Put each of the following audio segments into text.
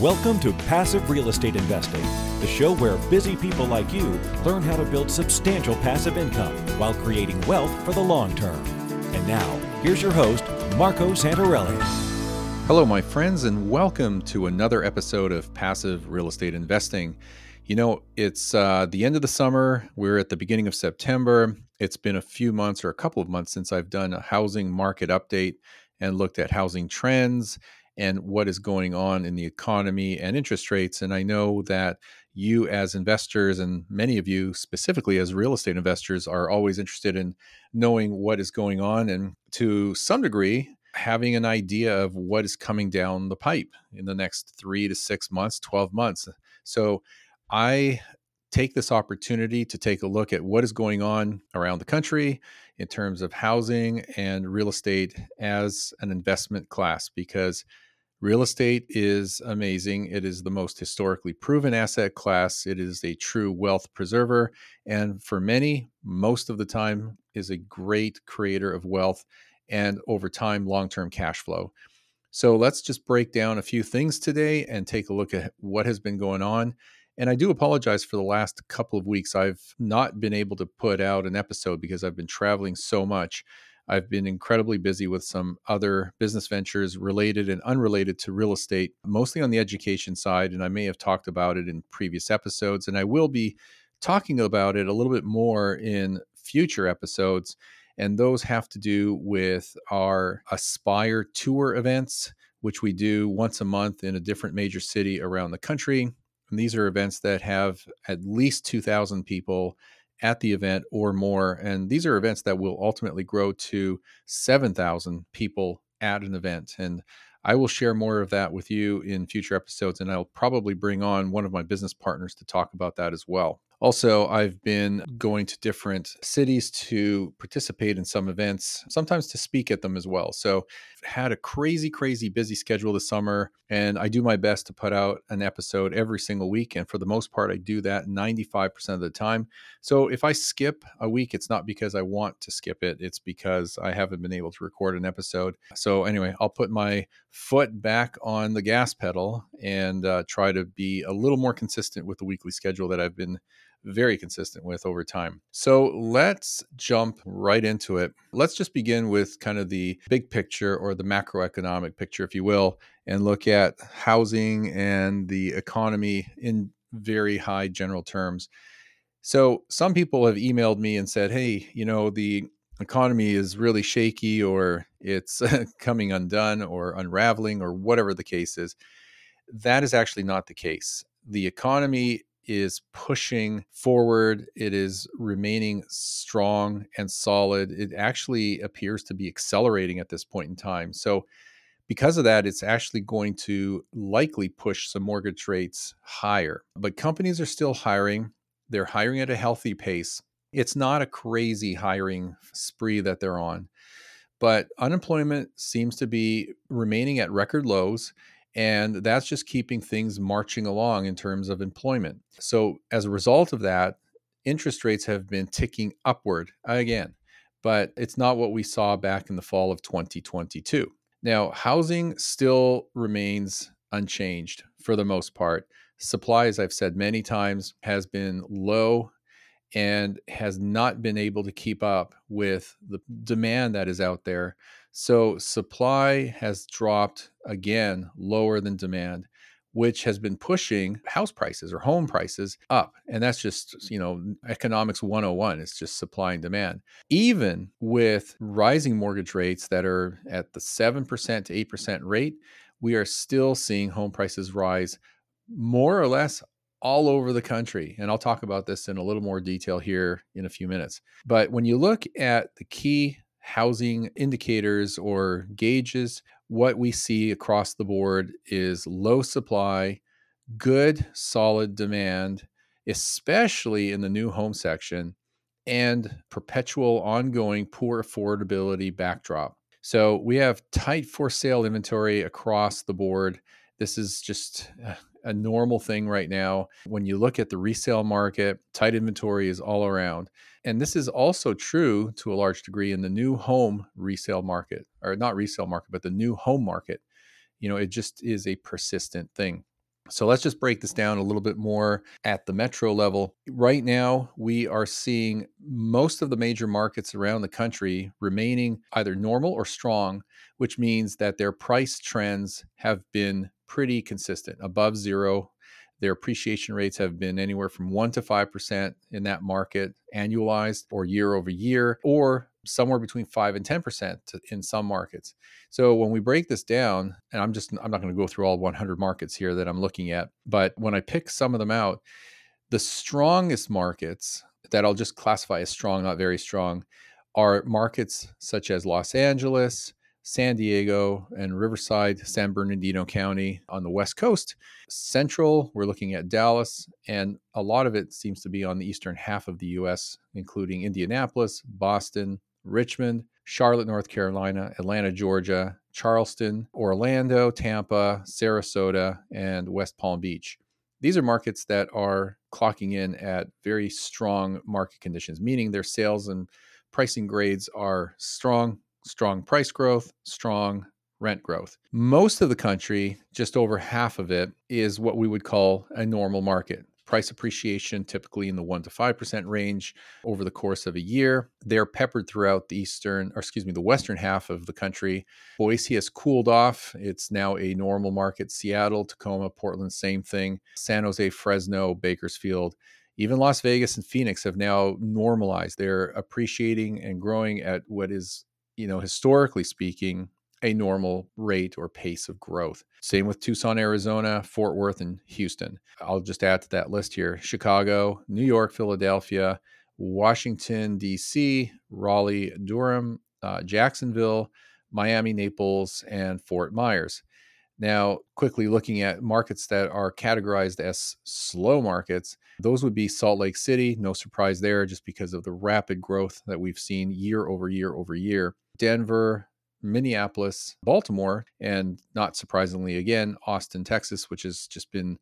Welcome to Passive Real Estate Investing, the show where busy people like you learn how to build substantial passive income while creating wealth for the long term. And now, here's your host, Marco Santarelli. Hello, my friends, and welcome to another episode of Passive Real Estate Investing. You know, it's uh, the end of the summer. We're at the beginning of September. It's been a few months or a couple of months since I've done a housing market update and looked at housing trends and what is going on in the economy and interest rates. And I know that you, as investors, and many of you specifically as real estate investors, are always interested in knowing what is going on and to some degree, having an idea of what is coming down the pipe in the next three to six months, 12 months. So I take this opportunity to take a look at what is going on around the country in terms of housing and real estate as an investment class because Real estate is amazing. It is the most historically proven asset class. It is a true wealth preserver. And for many, most of the time, is a great creator of wealth and over time, long term cash flow. So let's just break down a few things today and take a look at what has been going on. And I do apologize for the last couple of weeks. I've not been able to put out an episode because I've been traveling so much. I've been incredibly busy with some other business ventures related and unrelated to real estate, mostly on the education side. And I may have talked about it in previous episodes. And I will be talking about it a little bit more in future episodes. And those have to do with our Aspire tour events, which we do once a month in a different major city around the country. And these are events that have at least 2,000 people at the event or more. And these are events that will ultimately grow to 7,000 people at an event. And I will share more of that with you in future episodes. And I'll probably bring on one of my business partners to talk about that as well. Also, I've been going to different cities to participate in some events, sometimes to speak at them as well. So, had a crazy, crazy busy schedule this summer, and I do my best to put out an episode every single week. And for the most part, I do that 95% of the time. So, if I skip a week, it's not because I want to skip it, it's because I haven't been able to record an episode. So, anyway, I'll put my foot back on the gas pedal and uh, try to be a little more consistent with the weekly schedule that I've been very consistent with over time. So let's jump right into it. Let's just begin with kind of the big picture or the macroeconomic picture, if you will, and look at housing and the economy in very high general terms. So some people have emailed me and said, hey, you know, the economy is really shaky or it's coming undone or unraveling or whatever the case is. That is actually not the case. The economy is pushing forward. It is remaining strong and solid. It actually appears to be accelerating at this point in time. So, because of that, it's actually going to likely push some mortgage rates higher. But companies are still hiring, they're hiring at a healthy pace. It's not a crazy hiring spree that they're on, but unemployment seems to be remaining at record lows and that's just keeping things marching along in terms of employment. So, as a result of that, interest rates have been ticking upward again, but it's not what we saw back in the fall of 2022. Now, housing still remains unchanged for the most part. Supply, as I've said many times, has been low and has not been able to keep up with the demand that is out there so supply has dropped again lower than demand, which has been pushing house prices or home prices up. And that's just, mm. you know, economics 101. It's just supply and demand. Even with rising mortgage rates that are at the 7% to 8% rate, we are still seeing home prices rise more or less all over the country. And I'll talk about this in a little more detail here in a few minutes. But when you look at the key housing indicators or gauges, what we see across the board is low supply, good, solid demand, especially in the new home section, and perpetual, ongoing poor affordability backdrop. So we have tight for sale inventory across the board. This is just uh, a normal thing right now. When you look at the resale market, tight inventory is all around. And this is also true to a large degree in the new home resale market, or not resale market, but the new home market. You know, it just is a persistent thing. So let's just break this down a little bit more at the metro level. Right now, we are seeing most of the major markets around the country remaining either normal or strong, which means that their price trends have been pretty consistent, above zero. Their appreciation rates have been anywhere from 1% to 5% in that market annualized or year over year, or somewhere between 5 and 10% in some markets. So when we break this down, and I'm just I'm not going to go through all 100 markets here that I'm looking at, but when I pick some of them out, the strongest markets that I'll just classify as strong, not very strong, are markets such as Los Angeles, San Diego, and Riverside, San Bernardino County on the West Coast. Central, we're looking at Dallas, and a lot of it seems to be on the eastern half of the US, including Indianapolis, Boston, Richmond, Charlotte, North Carolina, Atlanta, Georgia, Charleston, Orlando, Tampa, Sarasota, and West Palm Beach. These are markets that are clocking in at very strong market conditions, meaning their sales and pricing grades are strong, strong price growth, strong rent growth. Most of the country, just over half of it, is what we would call a normal market price appreciation typically in the 1 to 5% range over the course of a year. They're peppered throughout the eastern, or excuse me, the western half of the country. Boise has cooled off. It's now a normal market. Seattle, Tacoma, Portland, same thing. San Jose, Fresno, Bakersfield, even Las Vegas and Phoenix have now normalized. They're appreciating and growing at what is, you know, historically speaking, a normal rate or pace of growth. Same with Tucson, Arizona, Fort Worth, and Houston. I'll just add to that list here Chicago, New York, Philadelphia, Washington, D.C., Raleigh, Durham, uh, Jacksonville, Miami, Naples, and Fort Myers. Now, quickly looking at markets that are categorized as slow markets, those would be Salt Lake City, no surprise there, just because of the rapid growth that we've seen year over year over year. Denver, Minneapolis, Baltimore, and not surprisingly, again, Austin, Texas, which has just been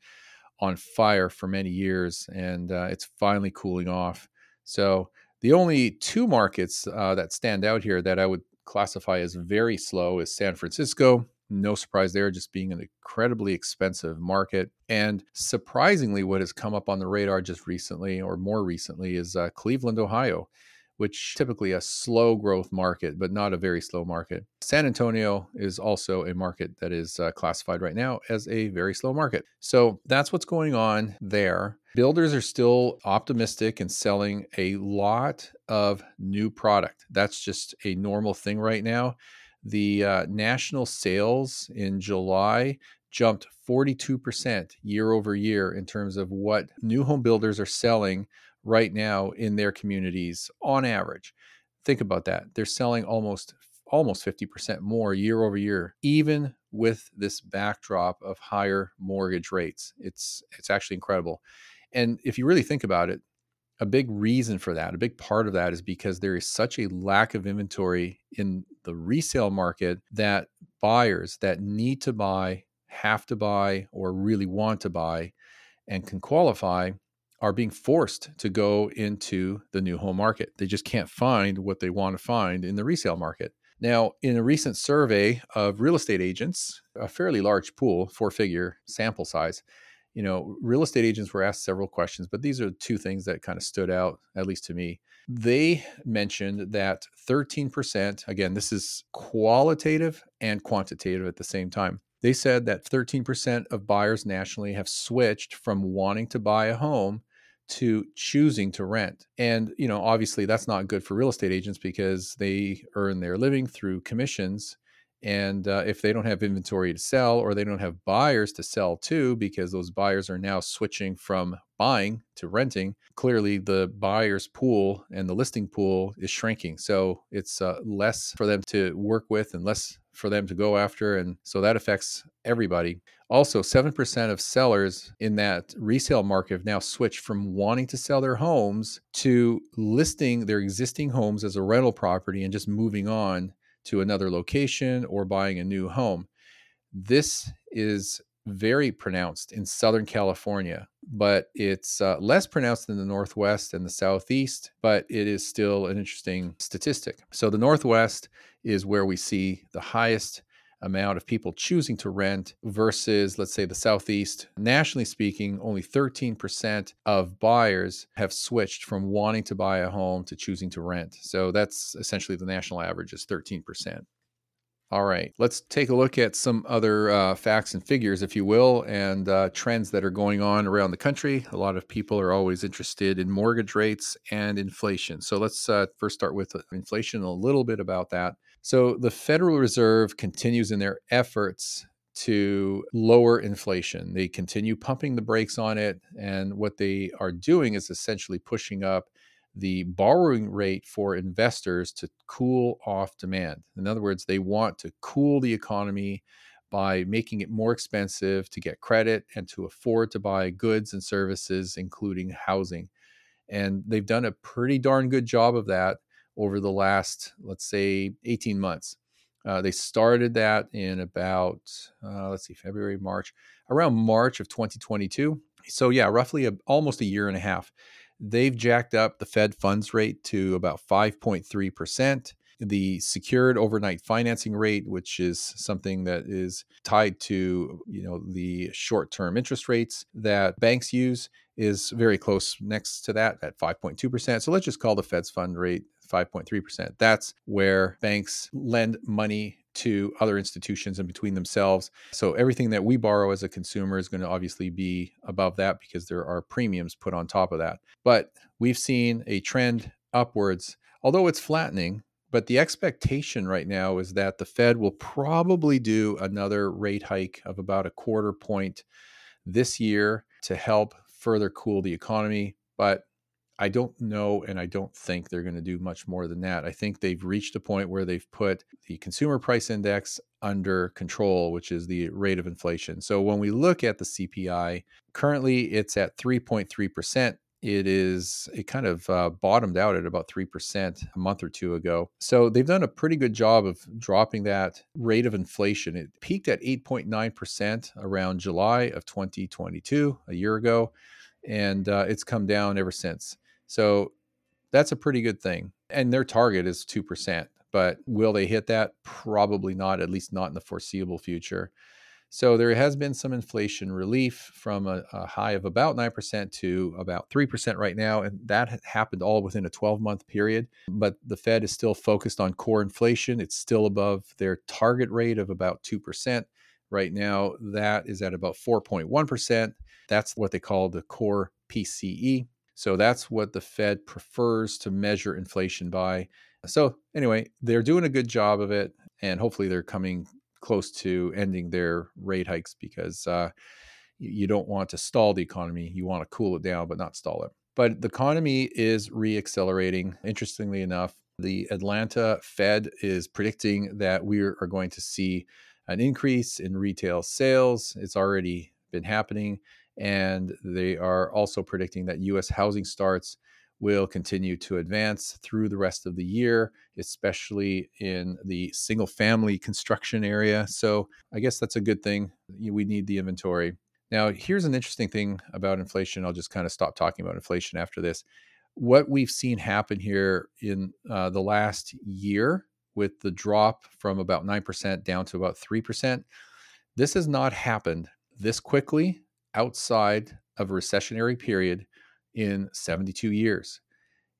on fire for many years and uh, it's finally cooling off. So, the only two markets uh, that stand out here that I would classify as very slow is San Francisco. No surprise there, just being an incredibly expensive market. And surprisingly, what has come up on the radar just recently or more recently is uh, Cleveland, Ohio which typically a slow growth market, but not a very slow market. San Antonio is also a market that is uh, classified right now as a very slow market. So that's what's going on there. Builders are still optimistic and selling a lot of new product. That's just a normal thing right now. The uh, national sales in July jumped 42% year over year in terms of what new home builders are selling right now in their communities on average. Think about that. They're selling almost almost 50% more year over year even with this backdrop of higher mortgage rates. It's it's actually incredible. And if you really think about it, a big reason for that, a big part of that is because there is such a lack of inventory in the resale market that buyers that need to buy, have to buy, or really want to buy and can qualify are being forced to go into the new home market. They just can't find what they want to find in the resale market. Now, in a recent survey of real estate agents, a fairly large pool, four figure sample size, you know, real estate agents were asked several questions, but these are two things that kind of stood out, at least to me. They mentioned that 13%, again, this is qualitative and quantitative at the same time. They said that 13% of buyers nationally have switched from wanting to buy a home to choosing to rent. And, you know, obviously that's not good for real estate agents because they earn their living through commissions. And uh, if they don't have inventory to sell or they don't have buyers to sell to, because those buyers are now switching from buying to renting, clearly the buyer's pool and the listing pool is shrinking. So it's uh, less for them to work with and less for them to go after. And so that affects everybody. Also, 7% of sellers in that resale market have now switched from wanting to sell their homes to listing their existing homes as a rental property and just moving on to another location or buying a new home. This is very pronounced in Southern California, but it's uh, less pronounced in the Northwest and the Southeast, but it is still an interesting statistic. So, the Northwest is where we see the highest amount of people choosing to rent versus, let's say, the Southeast. Nationally speaking, only 13% of buyers have switched from wanting to buy a home to choosing to rent. So that's essentially the national average is 13%. All right, let's take a look at some other uh, facts and figures, if you will, and uh, trends that are going on around the country. A lot of people are always interested in mortgage rates and inflation. So let's uh, first start with uh, inflation, a little bit about that. So the Federal Reserve continues in their efforts to lower inflation. They continue pumping the brakes on it. And what they are doing is essentially pushing up the borrowing rate for investors to cool off demand. In other words, they want to cool the economy by making it more expensive to get credit and to afford to buy goods and services, including housing. And they've done a pretty darn good job of that over the last, let's say, 18 months. Uh, they started that in about, uh, let's see, February, March, around March of 2022. So, yeah, roughly a, almost a year and a half. They've jacked up the Fed funds rate to about 5.3%. The secured overnight financing rate, which is something that is tied to, you know, the short-term interest rates that banks use, is very close next to that at 5.2%. So let's just call the Fed's fund rate 5.3%. That's where banks lend money to other institutions and between themselves. So everything that we borrow as a consumer is going to obviously be above that because there are premiums put on top of that. But we've seen a trend upwards, although it's flattening. But the expectation right now is that the Fed will probably do another rate hike of about a quarter point this year to help further cool the economy. But I don't know, and I don't think they're going to do much more than that. I think they've reached a point where they've put the consumer price index under control, which is the rate of inflation. So when we look at the CPI, currently it's at 3.3%. It is, it kind of uh, bottomed out at about 3% a month or two ago. So they've done a pretty good job of dropping that rate of inflation. It peaked at 8.9% around July of 2022, a year ago and uh, it's come down ever since. So that's a pretty good thing. And their target is 2%. But will they hit that? Probably not, at least not in the foreseeable future. So there has been some inflation relief from a, a high of about 9% to about 3% right now. And that happened all within a 12 month period. But the Fed is still focused on core inflation. It's still above their target rate of about 2%. Right now, that is at about 4.1%. That's what they call the core PCE. So that's what the Fed prefers to measure inflation by. So, anyway, they're doing a good job of it, and hopefully they're coming close to ending their rate hikes because uh, you don't want to stall the economy. You want to cool it down, but not stall it. But the economy is reaccelerating. Interestingly enough, the Atlanta Fed is predicting that we are going to see an increase in retail sales. It's already been happening. And they are also predicting that US housing starts will continue to advance through the rest of the year, especially in the single family construction area. So I guess that's a good thing. We need the inventory. Now, here's an interesting thing about inflation. I'll just kind of stop talking about inflation after this. What we've seen happen here in uh, the last year with the drop from about 9% down to about 3%, this has not happened this quickly outside of a recessionary period in 72 years.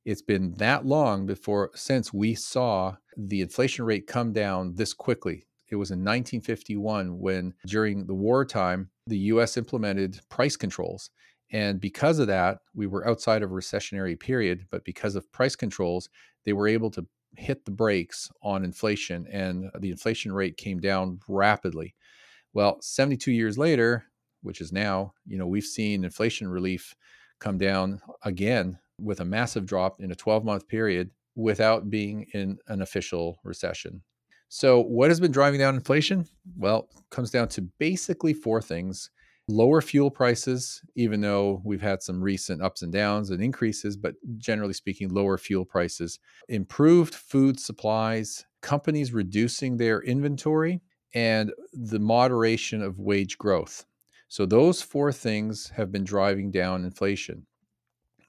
It's been that long before since we saw the inflation rate come down this quickly. It was in 1951 when, during the wartime, the US implemented price controls. And because of that, we were outside of a recessionary period. But because of price controls, they were able to hit the brakes on inflation, and the inflation rate came down rapidly. Well, 72 years later, which is now, you know, we've seen inflation relief come down again with a massive drop in a 12 month period without being in an official recession. So, what has been driving down inflation? Well, comes down to basically four things lower fuel prices, even though we've had some recent ups and downs and increases, but generally speaking, lower fuel prices, improved food supplies, companies reducing their inventory, and the moderation of wage growth. So those four things have been driving down inflation.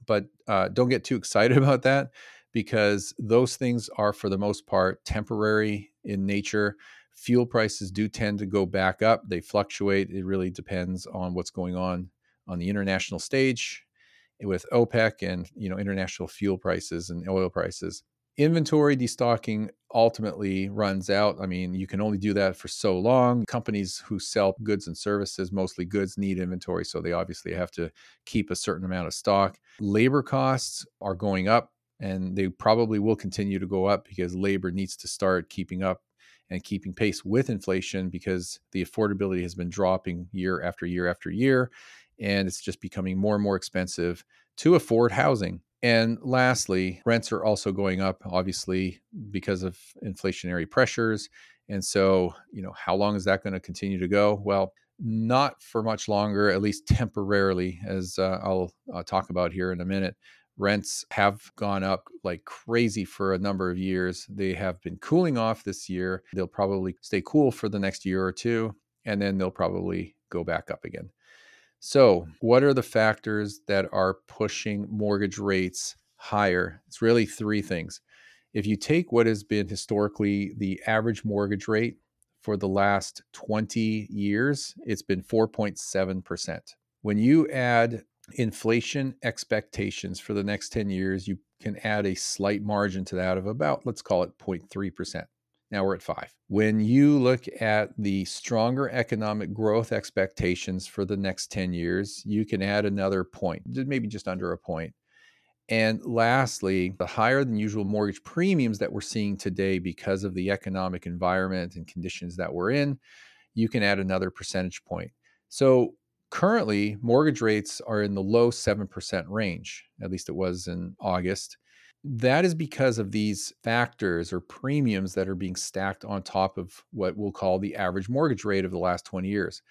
But uh, don't get too excited about that because those things are, for the most part, temporary in nature. Fuel prices do tend to go back up. They fluctuate. It really depends on what's going on on the international stage with OPEC and you know international fuel prices and oil prices. Inventory destocking ultimately runs out. I mean, you can only do that for so long. Companies who sell goods and services, mostly goods, need inventory, so they obviously have to keep a certain amount of stock. Labor costs are going up and they probably will continue to go up because labor needs to start keeping up and keeping pace with inflation because the affordability has been dropping year after year after year and it's just becoming more and more expensive to afford housing. And lastly, rents are also going up, obviously, because of inflationary pressures. And so, you know, how long is that going to continue to go? Well, not for much longer, at least temporarily, as uh, I'll uh, talk about here in a minute. Rents have gone up like crazy for a number of years. They have been cooling off this year. They'll probably stay cool for the next year or two, and then they'll probably go back up again. So, what are the factors that are pushing mortgage rates higher? It's really three things. If you take what has been historically the average mortgage rate for the last 20 years, it's been 4.7%. When you add inflation expectations for the next 10 years, you can add a slight margin to that of about, let's call it 0.3%. Now we're at five. When you look at the stronger economic growth expectations for the next 10 years, you can add another point, maybe just under a point. And lastly, the higher than usual mortgage premiums that we're seeing today because of the economic environment and conditions that we're in, you can add another percentage point. So currently, mortgage rates are in the low 7% range, at least it was in August. That is because of these factors or premiums that are being stacked on top of what we'll call the average mortgage rate of the last 20 years.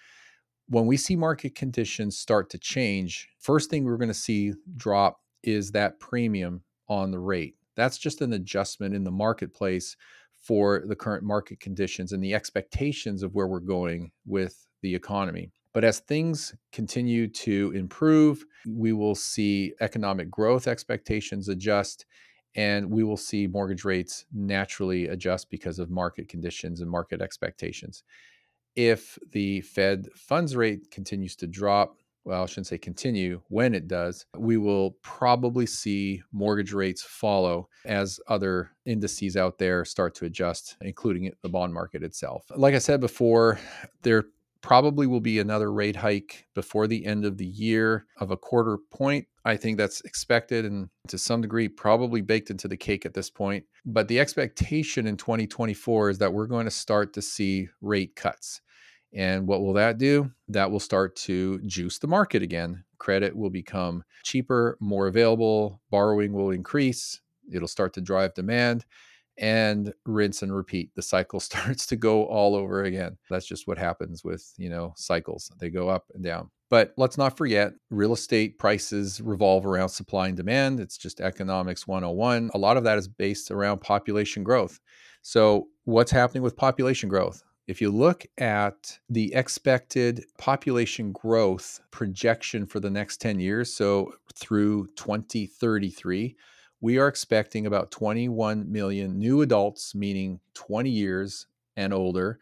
When we see market conditions start to change, first thing we're going to see drop is that premium on the rate. That's just an adjustment in the marketplace for the current market conditions and the expectations of where we're going with the economy. But as things continue to improve, we will see economic growth expectations adjust and we will see mortgage rates naturally adjust because of market conditions and market expectations. If the Fed funds rate continues to drop, well, I shouldn't say continue, when it does, we will probably see mortgage rates follow as other indices out there start to adjust, including the bond market itself. Like I said before, there probably will be another rate hike before the end of the year of a quarter point. I think that's expected and to some degree probably baked into the cake at this point. But the expectation in 2024 is that we're going to start to see rate cuts. And what will that do? That will start to juice the market again. Credit will become cheaper, more available, borrowing will increase, it'll start to drive demand and rinse and repeat the cycle starts to go all over again. That's just what happens with you know cycles. They go up and down. But let's not forget real estate prices revolve around supply and demand. It's just economics 101 a lot of that is based around population growth. So what's happening with population growth? If you look at the expected population growth projection for the next 10 years so through 2033 we are expecting about 21 million new adults, meaning 20 years and older,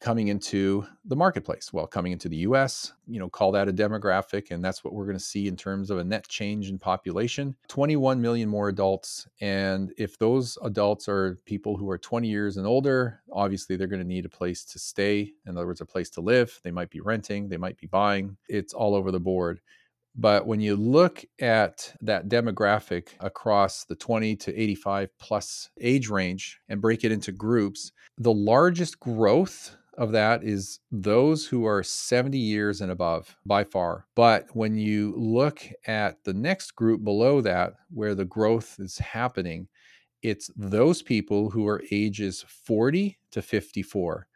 coming into the marketplace. Well, coming into the US, you know, call that a demographic. And that's what we're going to see in terms of a net change in population 21 million more adults. And if those adults are people who are 20 years and older, obviously they're going to need a place to stay. In other words, a place to live. They might be renting, they might be buying. It's all over the board. But when you look at that demographic across the 20 to 85 plus age range and break it into groups, the largest growth of that is those who are 70 years and above by far. But when you look at the next group below that, where the growth is happening, it's those people who are ages 40 to 54.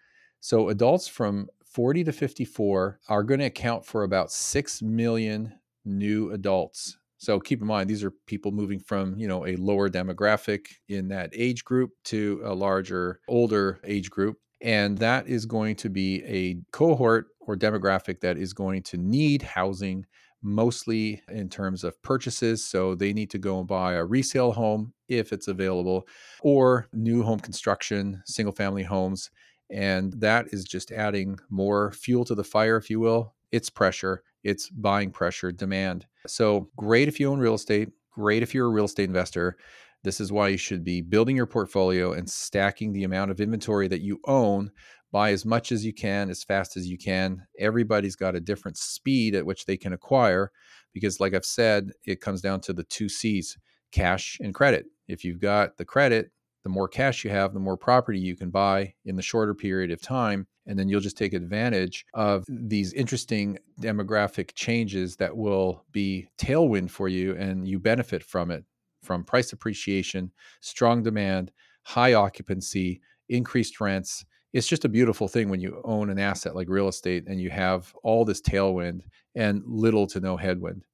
So adults from 40 to 54 are going to account for about 6 million new adults. So keep in mind, these are people moving from, you know, a lower demographic in that age group to a larger, older age group. And that is going to be a cohort or demographic that is going to need housing mostly in terms of purchases. So they need to go and buy a resale home if it's available, or new home construction, single family homes. And that is just adding more fuel to the fire, if you will. It's pressure, it's buying pressure, demand. So great if you own real estate, great if you're a real estate investor. This is why you should be building your portfolio and stacking the amount of inventory that you own. Buy as much as you can, as fast as you can. Everybody's got a different speed at which they can acquire because, like I've said, it comes down to the two C's cash and credit. If you've got the credit, the more cash you have, the more property you can buy in the shorter period of time. And then you'll just take advantage of these interesting demographic changes that will be tailwind for you and you benefit from it from price appreciation, strong demand, high occupancy, increased rents. It's just a beautiful thing when you own an asset like real estate and you have all this tailwind and little to no headwind.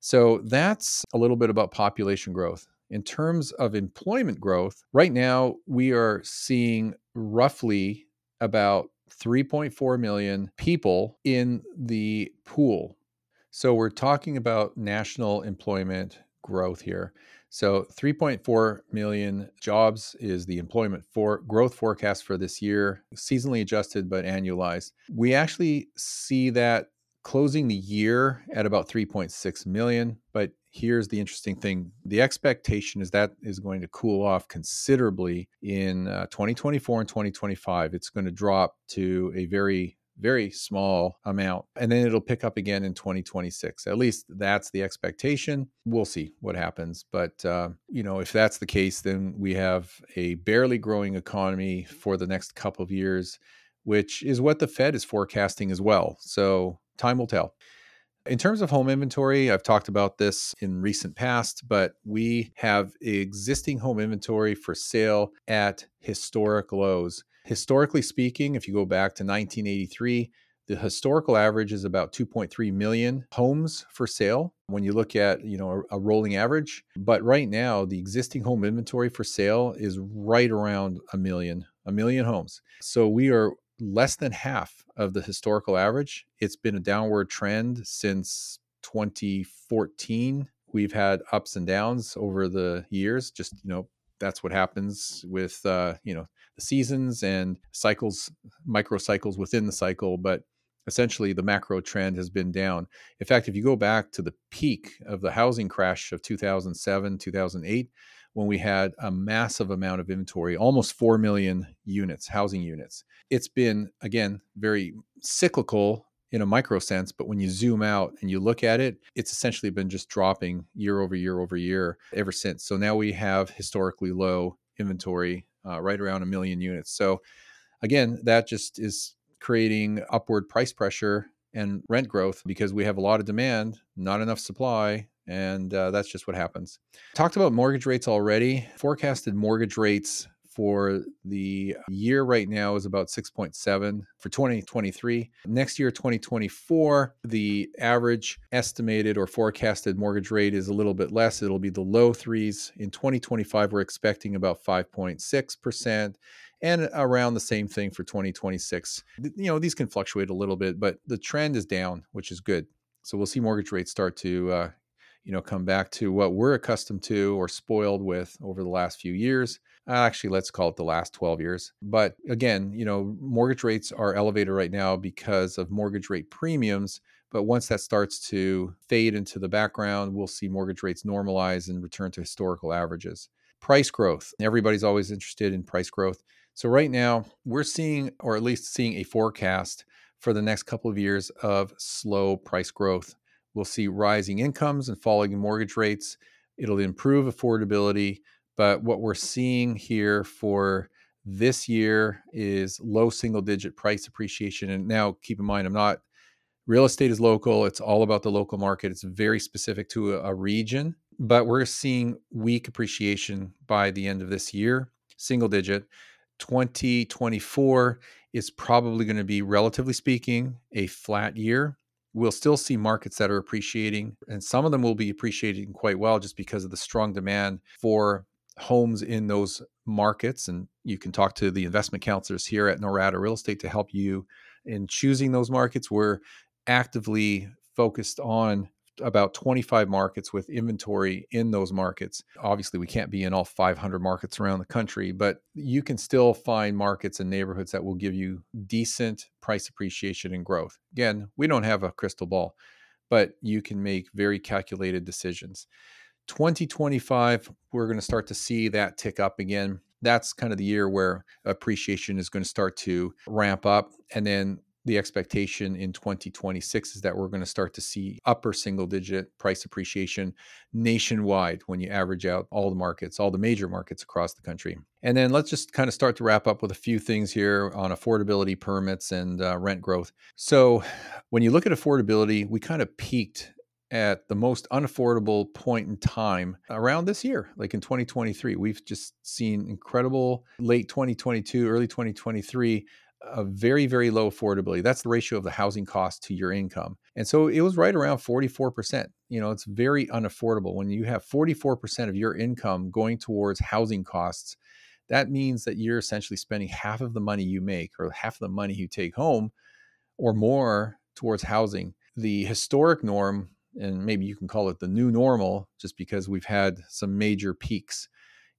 So that's a little bit about population growth. In terms of employment growth, right now we are seeing roughly about 3.4 million people in the pool. So we're talking about national employment growth here. So 3.4 million jobs is the employment for growth forecast for this year, seasonally adjusted but annualized. We actually see that closing the year at about 3.6 million. But here's the interesting thing the expectation is that is going to cool off considerably in uh, 2024 and 2025. It's going to drop to a very very small amount and then it'll pick up again in 2026 at least that's the expectation we'll see what happens but uh, you know if that's the case then we have a barely growing economy for the next couple of years which is what the fed is forecasting as well so time will tell. In terms of home inventory, I've talked about this in recent past, but we have existing home inventory for sale at historic lows. Historically speaking, if you go back to 1983, the historical average is about 2.3 million homes for sale when you look at you know a, a, rolling average but right now the existing home inventory for sale is right around a million a million homes so we are less than half of the historical average. It's been a downward trend since 2014. We've had ups and downs over the years. Just you know, that's what happens with uh, you know the seasons and cycles, micro cycles within the cycle. But essentially, the macro trend has been down. In fact, if you go back to the peak of the housing crash of 2007, 2008 when we had a massive amount of inventory, almost 4 million units, housing units. It's been, again, very cyclical in a micro sense, but when you zoom out and you look at it, it's essentially been just dropping year over year over year ever since. So now we have historically low inventory, uh, right around a million units. So again, that just is creating upward price pressure and rent growth because we have a lot of demand, not enough supply, and uh, that's just what happens. Talked about mortgage rates already. Forecasted mortgage rates for the year right now is about 6.7 for 2023. Next year, 2024, the average estimated or forecasted mortgage rate is a little bit less. It'll be the low threes. In 2025, we're expecting about 5.6% and around the same thing for 2026. You know, these can fluctuate a little bit, but the trend is down, which is good. So we'll see mortgage rates start to uh, you know come back to what we're accustomed to or spoiled with over the last few years uh, actually let's call it the last 12 years. But again you know mortgage rates are elevated right now because of mortgage rate premiums but once that starts to fade into the background we'll see mortgage rates normalize and return to historical averages. Price growth everybody's always interested in price growth. So right now we're seeing or at least seeing a forecast for the next couple of years of slow price growth We'll see rising incomes and falling mortgage rates. It'll improve affordability. But what we're seeing here for this year is low single digit price appreciation. And now keep in mind, I'm not, real estate is local. It's all about the local market. It's very specific to a, a region. But we're seeing weak appreciation by the end of this year, single digit. 2024 is probably going to be, relatively speaking, a flat year we'll still see markets that are appreciating, and some of them will be appreciating quite well just because of the strong demand for homes in those markets. And you can talk to the investment counselors here at Norada Real Estate to help you in choosing those markets. We're actively focused on about 25 markets with inventory in those markets. Obviously, we can't be in all 500 markets around the country, but you can still find markets and neighborhoods that will give you decent price appreciation and growth. Again, we don't have a crystal ball, but you can make very calculated decisions. 2025, we're going to start to see that tick up again. That's kind of the year where appreciation is going to start to ramp up. And then the expectation in 2026 is that we're going to start to see upper single digit price appreciation nationwide when you average out all the markets, all the major markets across the country. And then let's just kind of start to wrap up with a few things here on affordability permits and uh, rent growth. So, when you look at affordability, we kind of peaked at the most unaffordable point in time around this year, like in 2023. We've just seen incredible late 2022, early 2023 a very very low affordability. That's the ratio of the housing cost to your income. And so it was right around 44% you know it's very unaffordable. When you have 44% of your income going towards housing costs that means that you're essentially spending half of the money you make or half of the money you take home or more towards housing. The historic norm and maybe you can call it the new normal just because we've had some major peaks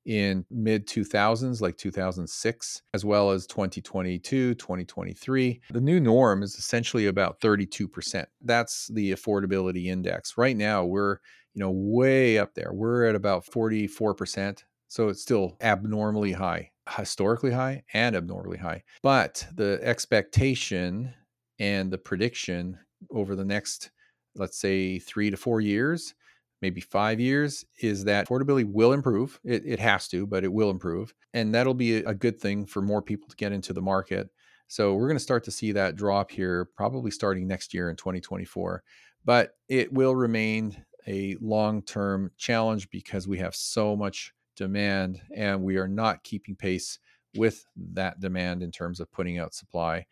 in mid 2000s like 2006 as well as 2022 2023 the new norm is essentially about 32% that's the affordability index. Right now we're you know way up there. We're at about 44% so it's still abnormally high historically high and abnormally high. But the expectation and the prediction over the next let's say 3 to 4 years maybe five years is that affordability will improve. It, it has to, but it will improve. And that'll be a good thing for more people to get into the market. So we're going to start to see that drop here probably starting next year in 2024. But it will remain a long term challenge because we have so much demand and we are not keeping pace with that demand in terms of putting out supply.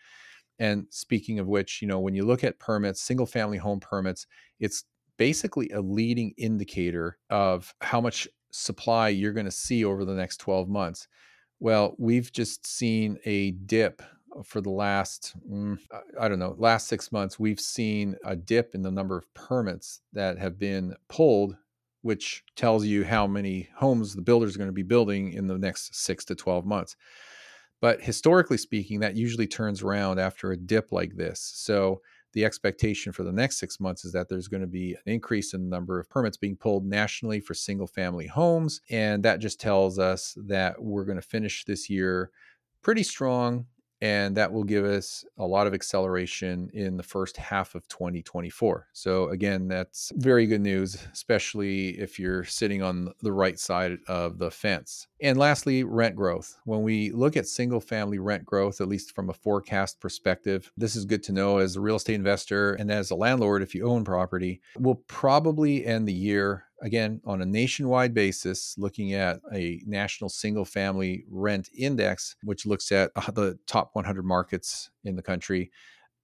And speaking of which, you know, when you look at permits, single family home permits, it's basically a leading indicator of how much supply you're going to see over the next 12 months. Well, we've just seen a dip for the last, mm, I don't know, last six months. We've seen a dip in the number of permits that have been pulled, which tells you how many homes the builders are going to be building in the next six to 12 months. But historically speaking, that usually turns around after a dip like this. So the expectation for the next six months is that there's going to be an increase in the number of permits being pulled nationally for single family homes. And that just tells us that we're going to finish this year pretty strong and that will give us a lot of acceleration in the first half of 2024. So again, that's very good news, especially if you're sitting on the right side of the fence. And lastly, rent growth. When we look at single family rent growth, at least from a forecast perspective, this is good to know as a real estate investor and as a landlord if you own property. We'll probably end the year again, on a nationwide basis, looking at a national single family rent index, which looks at uh, the top 100 markets in the country,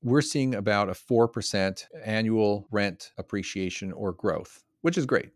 we're seeing about a 4% annual rent appreciation or growth, which is great.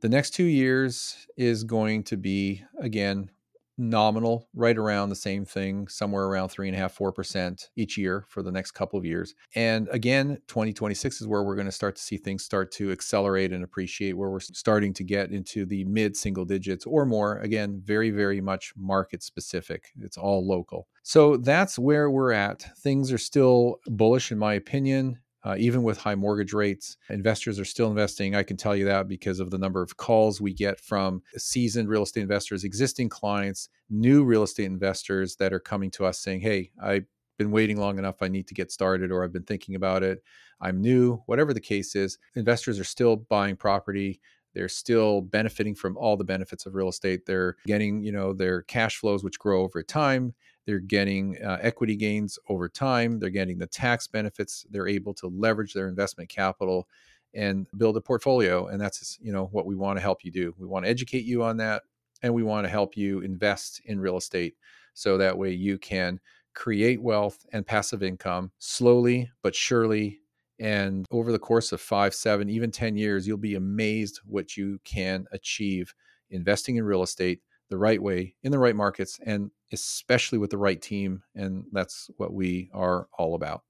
The next two years is going to be, again, nominal, right around the same thing, somewhere around three and a half, four percent each year for the next couple of years. And again, 2026 is where we're going to start to see things start to accelerate and appreciate, where we're starting to get into the mid single digits or more. Again, very, very much market specific. It's all local. So that's where we're at. Things are still bullish, in my opinion. Uh, even with high mortgage rates, investors are still investing. I can tell you that because of the number of calls we get from seasoned real estate investors, existing clients, new real estate investors that are coming to us saying, Hey, I've been waiting long enough. I need to get started, or I've been thinking about it. I'm new, whatever the case is. Investors are still buying property they're still benefiting from all the benefits of real estate they're getting you know their cash flows which grow over time they're getting uh, equity gains over time. They're getting the tax benefits. They're able to leverage their investment capital and build a portfolio. And that's you know what we want to help you do. We want to educate you on that, and we want to help you invest in real estate so that way you can create wealth and passive income slowly but surely. And over the course of five, seven, even 10 years, you'll be amazed what you can achieve investing in real estate the right way in the right markets and especially with the right team and that's what we are all about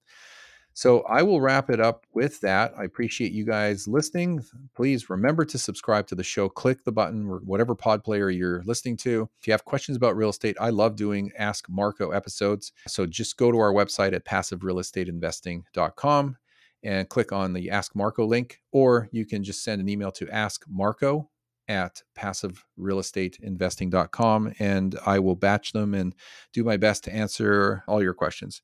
So I will wrap it up with that. I appreciate you guys listening. Please remember to subscribe to the show. Click the button, whatever pod player you're listening to. If you have questions about real estate, I love doing Ask Marco episodes. So just go to our website at passiverealestateinvesting.com and click on the Ask Marco link, or you can just send an email to Ask Marco at passiverealestateinvesting.com and I will batch them and do my best to answer all your questions.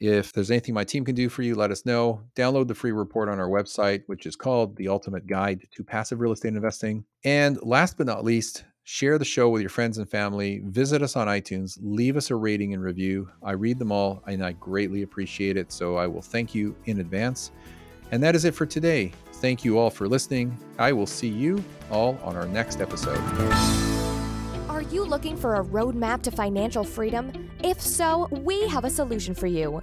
If there's anything my team can do for you, let us know. Download the free report on our website, which is called The Ultimate Guide to Passive Real Estate Investing. And last but not least, share the show with your friends and family. Visit us on iTunes, leave us a rating and review. I read them all and I greatly appreciate it. So I will thank you in advance. And that is it for today. Thank you all for listening. I will see you all on our next episode. Are you looking for a roadmap to financial freedom? If so, we have a solution for you.